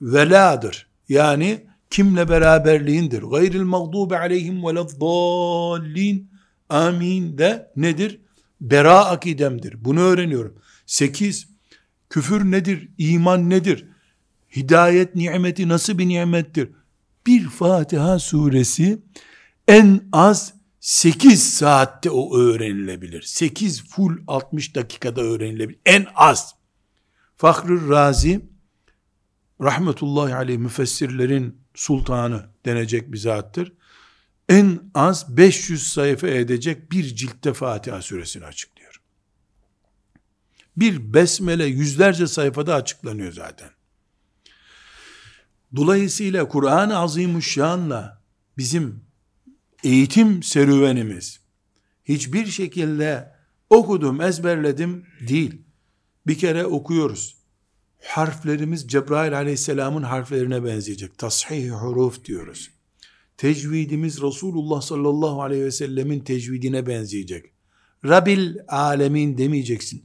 veladır. Yani kimle beraberliğindir. Gayril mağdubi aleyhim veleddallin. Amin de nedir? Bera akidemdir. Bunu öğreniyorum. Sekiz, küfür nedir? İman nedir? Hidayet nimeti nasıl bir nimettir? bir Fatiha suresi en az 8 saatte o öğrenilebilir. 8 full 60 dakikada öğrenilebilir. En az. Fahrur Razi rahmetullahi aleyh müfessirlerin sultanı denecek bir zattır. En az 500 sayfa edecek bir ciltte Fatiha suresini açıklıyor. Bir besmele yüzlerce sayfada açıklanıyor zaten. Dolayısıyla Kur'an-ı Azimuşşan'la bizim eğitim serüvenimiz hiçbir şekilde okudum, ezberledim değil. Bir kere okuyoruz. Harflerimiz Cebrail aleyhisselamın harflerine benzeyecek. Tashih huruf diyoruz. Tecvidimiz Resulullah sallallahu aleyhi ve sellemin tecvidine benzeyecek. Rabbil alemin demeyeceksin.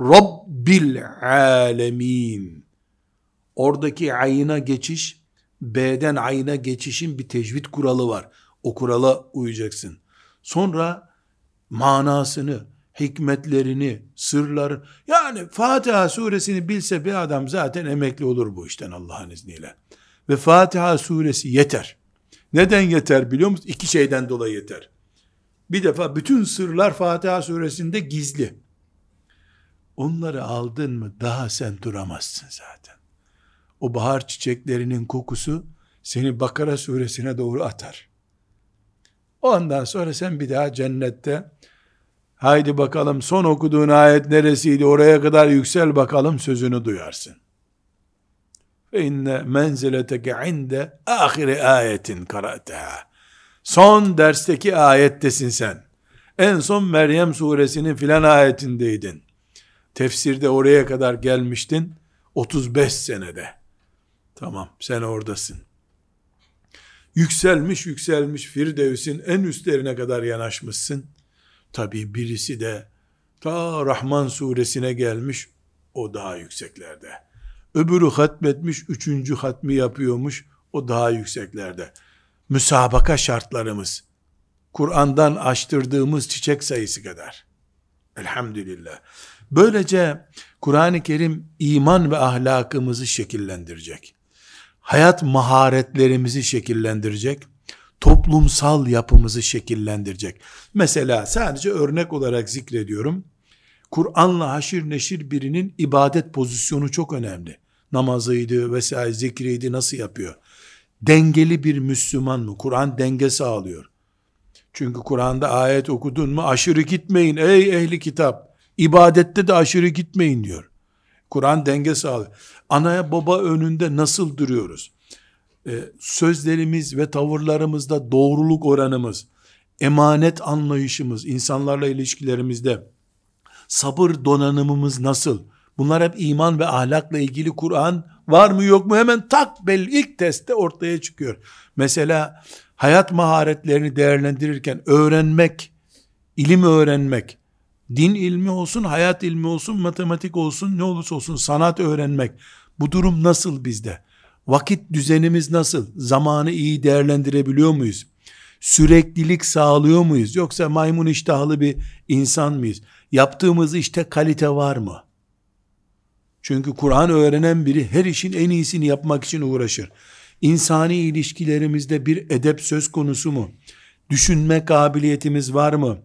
Rabbil alemin. Oradaki ayına geçiş, B'den ayına geçişin bir tecvid kuralı var. O kurala uyacaksın. Sonra manasını, hikmetlerini, sırları, yani Fatiha suresini bilse bir adam zaten emekli olur bu işten Allah'ın izniyle. Ve Fatiha suresi yeter. Neden yeter biliyor musun? İki şeyden dolayı yeter. Bir defa bütün sırlar Fatiha suresinde gizli. Onları aldın mı daha sen duramazsın zaten. O bahar çiçeklerinin kokusu seni Bakara suresine doğru atar. Ondan sonra sen bir daha cennette haydi bakalım son okuduğun ayet neresiydi oraya kadar yüksel bakalım sözünü duyarsın. Ve inne menzileteke inde ahire ayetin karateha. Son dersteki ayettesin sen. En son Meryem suresinin filan ayetindeydin. Tefsirde oraya kadar gelmiştin. 35 senede. Tamam sen oradasın. Yükselmiş yükselmiş Firdevs'in en üstlerine kadar yanaşmışsın. Tabi birisi de ta Rahman suresine gelmiş o daha yükseklerde. Öbürü hatmetmiş üçüncü hatmi yapıyormuş o daha yükseklerde. Müsabaka şartlarımız Kur'an'dan açtırdığımız çiçek sayısı kadar. Elhamdülillah. Böylece Kur'an-ı Kerim iman ve ahlakımızı şekillendirecek hayat maharetlerimizi şekillendirecek, toplumsal yapımızı şekillendirecek. Mesela sadece örnek olarak zikrediyorum. Kur'an'la haşir neşir birinin ibadet pozisyonu çok önemli. Namazıydı vesaire zikriydi nasıl yapıyor? Dengeli bir Müslüman mı? Kur'an denge sağlıyor. Çünkü Kur'an'da ayet okudun mu aşırı gitmeyin ey ehli kitap. İbadette de aşırı gitmeyin diyor. Kur'an denge sağlıyor. Anaya baba önünde nasıl duruyoruz? Ee, sözlerimiz ve tavırlarımızda doğruluk oranımız, emanet anlayışımız, insanlarla ilişkilerimizde sabır donanımımız nasıl? Bunlar hep iman ve ahlakla ilgili Kur'an var mı yok mu hemen tak belli ilk testte ortaya çıkıyor. Mesela hayat maharetlerini değerlendirirken öğrenmek, ilim öğrenmek, din ilmi olsun, hayat ilmi olsun, matematik olsun, ne olursa olsun sanat öğrenmek. Bu durum nasıl bizde? Vakit düzenimiz nasıl? Zamanı iyi değerlendirebiliyor muyuz? Süreklilik sağlıyor muyuz? Yoksa maymun iştahlı bir insan mıyız? Yaptığımız işte kalite var mı? Çünkü Kur'an öğrenen biri her işin en iyisini yapmak için uğraşır. İnsani ilişkilerimizde bir edep söz konusu mu? Düşünme kabiliyetimiz var mı?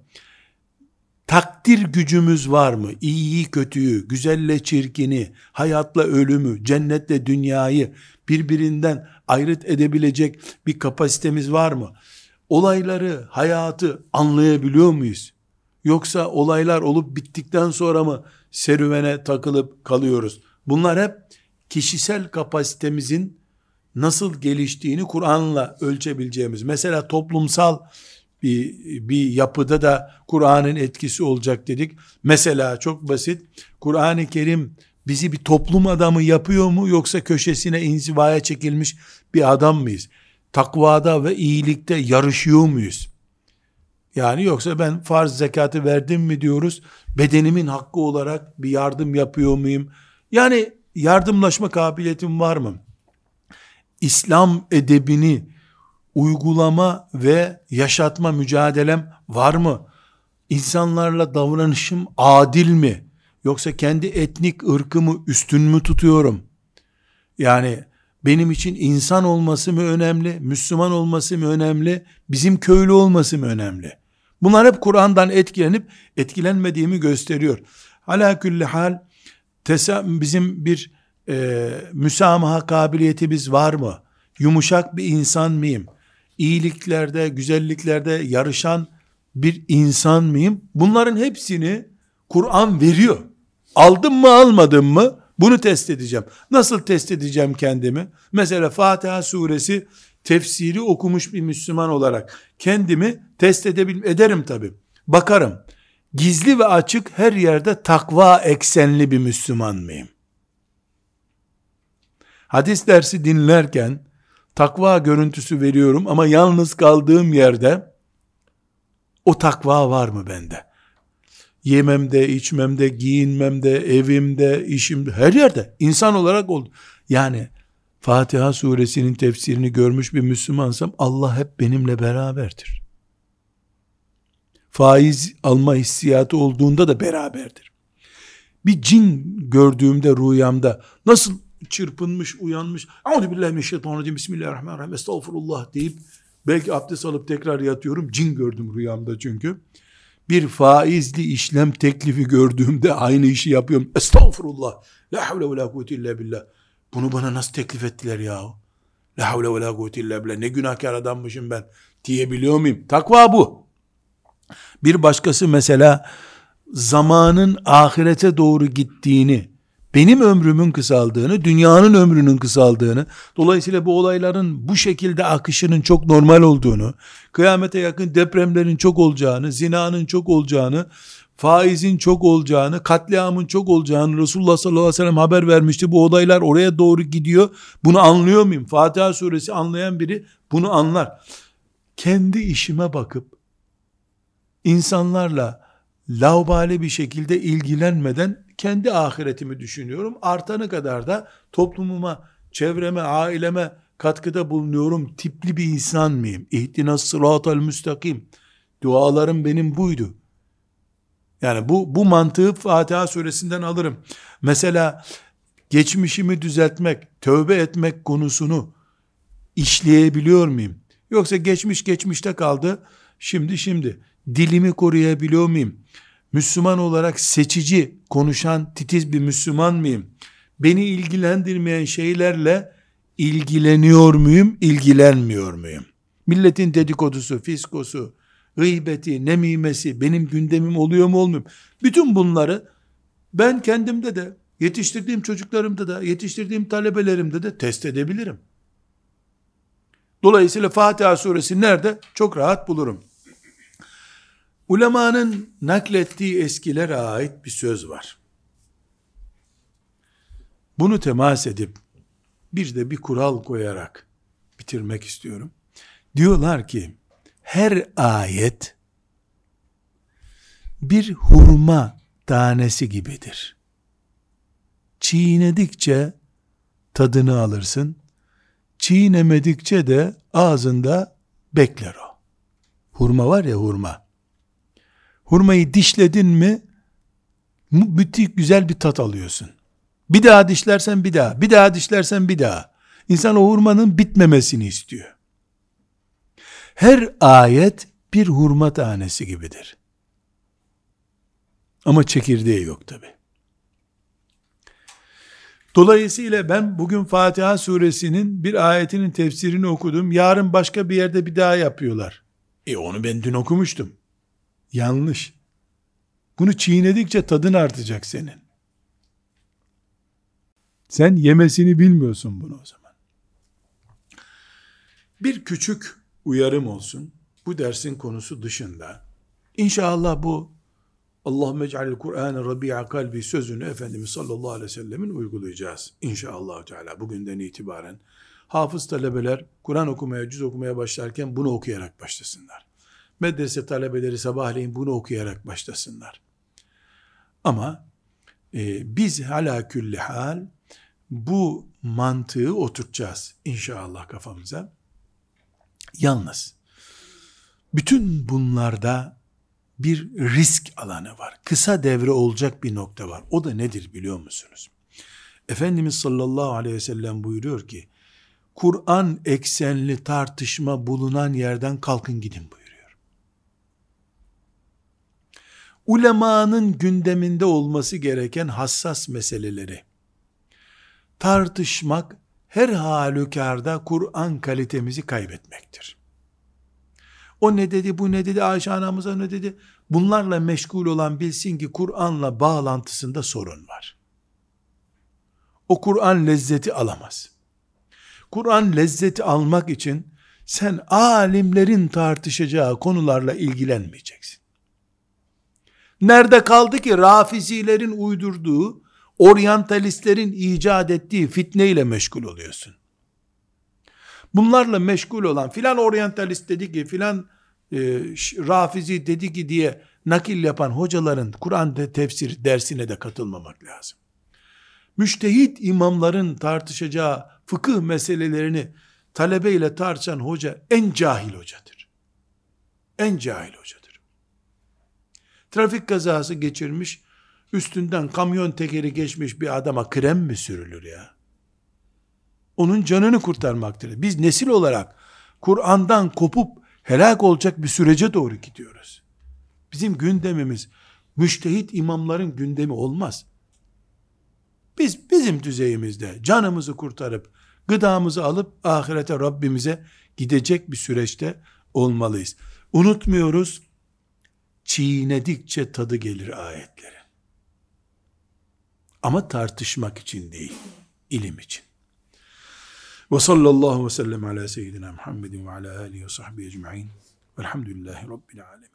Takdir gücümüz var mı? İyiyi kötüyü, güzelle çirkini, hayatla ölümü, cennetle dünyayı birbirinden ayrıt edebilecek bir kapasitemiz var mı? Olayları, hayatı anlayabiliyor muyuz? Yoksa olaylar olup bittikten sonra mı serüvene takılıp kalıyoruz? Bunlar hep kişisel kapasitemizin nasıl geliştiğini Kur'an'la ölçebileceğimiz. Mesela toplumsal bir, bir yapıda da Kur'an'ın etkisi olacak dedik. Mesela çok basit, Kur'an-ı Kerim bizi bir toplum adamı yapıyor mu yoksa köşesine inzivaya çekilmiş bir adam mıyız? Takvada ve iyilikte yarışıyor muyuz? Yani yoksa ben farz zekatı verdim mi diyoruz, bedenimin hakkı olarak bir yardım yapıyor muyum? Yani yardımlaşma kabiliyetim var mı? İslam edebini uygulama ve yaşatma mücadelem var mı? İnsanlarla davranışım adil mi? Yoksa kendi etnik ırkımı üstün mü tutuyorum? Yani benim için insan olması mı önemli, Müslüman olması mı önemli, bizim köylü olması mı önemli? Bunlar hep Kur'an'dan etkilenip etkilenmediğimi gösteriyor. Hala külli hal bizim bir e, müsamaha kabiliyetimiz var mı? Yumuşak bir insan mıyım? İyiliklerde, güzelliklerde yarışan bir insan mıyım? Bunların hepsini Kur'an veriyor. Aldım mı almadım mı? Bunu test edeceğim. Nasıl test edeceğim kendimi? Mesela Fatiha suresi tefsiri okumuş bir Müslüman olarak kendimi test edebil ederim tabi. Bakarım. Gizli ve açık her yerde takva eksenli bir Müslüman mıyım? Hadis dersi dinlerken takva görüntüsü veriyorum ama yalnız kaldığım yerde o takva var mı bende? Yememde, içmemde, giyinmemde, evimde, işimde, her yerde insan olarak oldu. Yani Fatiha suresinin tefsirini görmüş bir Müslümansam Allah hep benimle beraberdir. Faiz alma hissiyatı olduğunda da beraberdir. Bir cin gördüğümde rüyamda nasıl çırpınmış, uyanmış, Euzu billahi mineşşeytanirracim, Bismillahirrahmanirrahim, Estağfurullah deyip belki abdest alıp tekrar yatıyorum. Cin gördüm rüyamda çünkü. Bir faizli işlem teklifi gördüğümde aynı işi yapıyorum. Estağfurullah. La havle ve la kuvvete illa billah. Bunu bana nasıl teklif ettiler ya? La havle ve la kuvvete illa billah. Ne günahkar adammışım ben diyebiliyor muyum? Takva bu. Bir başkası mesela zamanın ahirete doğru gittiğini, benim ömrümün kısaldığını, dünyanın ömrünün kısaldığını, dolayısıyla bu olayların bu şekilde akışının çok normal olduğunu, kıyamete yakın depremlerin çok olacağını, zinanın çok olacağını, faizin çok olacağını, katliamın çok olacağını Resulullah sallallahu aleyhi ve sellem haber vermişti. Bu olaylar oraya doğru gidiyor. Bunu anlıyor muyum? Fatiha suresi anlayan biri bunu anlar. Kendi işime bakıp insanlarla laubali bir şekilde ilgilenmeden kendi ahiretimi düşünüyorum. Artanı kadar da toplumuma, çevreme, aileme katkıda bulunuyorum. Tipli bir insan mıyım? İhtinas sıratal müstakim. Dualarım benim buydu. Yani bu, bu mantığı Fatiha suresinden alırım. Mesela geçmişimi düzeltmek, tövbe etmek konusunu işleyebiliyor muyum? Yoksa geçmiş geçmişte kaldı, şimdi şimdi. Dilimi koruyabiliyor muyum? Müslüman olarak seçici, konuşan, titiz bir Müslüman mıyım? Beni ilgilendirmeyen şeylerle ilgileniyor muyum, ilgilenmiyor muyum? Milletin dedikodusu, fiskosu, gıybeti, nemimesi benim gündemim oluyor mu olmuyor mu? Bütün bunları ben kendimde de, yetiştirdiğim çocuklarımda da, yetiştirdiğim talebelerimde de test edebilirim. Dolayısıyla Fatiha suresi nerede? Çok rahat bulurum. Ulemanın naklettiği eskilere ait bir söz var. Bunu temas edip bir de bir kural koyarak bitirmek istiyorum. Diyorlar ki her ayet bir hurma tanesi gibidir. Çiğnedikçe tadını alırsın. Çiğnemedikçe de ağzında bekler o. Hurma var ya hurma. Hurmayı dişledin mi müthiş güzel bir tat alıyorsun. Bir daha dişlersen bir daha, bir daha dişlersen bir daha. İnsan o hurmanın bitmemesini istiyor. Her ayet bir hurma tanesi gibidir. Ama çekirdeği yok tabi. Dolayısıyla ben bugün Fatiha suresinin bir ayetinin tefsirini okudum. Yarın başka bir yerde bir daha yapıyorlar. E onu ben dün okumuştum. Yanlış. Bunu çiğnedikçe tadın artacak senin. Sen yemesini bilmiyorsun bunu o zaman. Bir küçük uyarım olsun. Bu dersin konusu dışında. İnşallah bu Allahümme ec'alil Kur'an'ı Rabi'a kalbi sözünü Efendimiz sallallahu aleyhi ve sellemin uygulayacağız. İnşallah Teala bugünden itibaren hafız talebeler Kur'an okumaya, cüz okumaya başlarken bunu okuyarak başlasınlar. Medrese talebeleri sabahleyin bunu okuyarak başlasınlar. Ama e, biz hala külli hal bu mantığı oturtacağız inşallah kafamıza. Yalnız bütün bunlarda bir risk alanı var. Kısa devre olacak bir nokta var. O da nedir biliyor musunuz? Efendimiz sallallahu aleyhi ve sellem buyuruyor ki, Kur'an eksenli tartışma bulunan yerden kalkın gidin buyuruyor. Ulemanın gündeminde olması gereken hassas meseleleri tartışmak her halükarda Kur'an kalitemizi kaybetmektir. O ne dedi, bu ne dedi, Ayşe anamıza ne dedi? Bunlarla meşgul olan bilsin ki Kur'an'la bağlantısında sorun var. o Kur'an lezzeti alamaz. Kur'an lezzeti almak için sen alimlerin tartışacağı konularla ilgilenmeyeceksin. Nerede kaldı ki rafizilerin uydurduğu, oryantalistlerin icat ettiği fitneyle meşgul oluyorsun. Bunlarla meşgul olan filan oryantalist dedi ki filan e, rafizi dedi ki diye nakil yapan hocaların Kur'an tefsir dersine de katılmamak lazım. Müştehit imamların tartışacağı fıkıh meselelerini talebeyle tartışan hoca en cahil hocadır. En cahil hocadır. Trafik kazası geçirmiş, üstünden kamyon tekeri geçmiş bir adama krem mi sürülür ya? Onun canını kurtarmaktır. Biz nesil olarak Kur'an'dan kopup helak olacak bir sürece doğru gidiyoruz. Bizim gündemimiz müştehit imamların gündemi olmaz. Biz bizim düzeyimizde canımızı kurtarıp gıdamızı alıp ahirete Rabbimize gidecek bir süreçte olmalıyız. Unutmuyoruz, çiğnedikçe tadı gelir ayetleri. Ama tartışmak için değil, ilim için. Ve sallallahu ve sellem ala seyyidina Muhammedin ve ala alihi ve sahbihi ecma'in. Velhamdülillahi Rabbil alemin.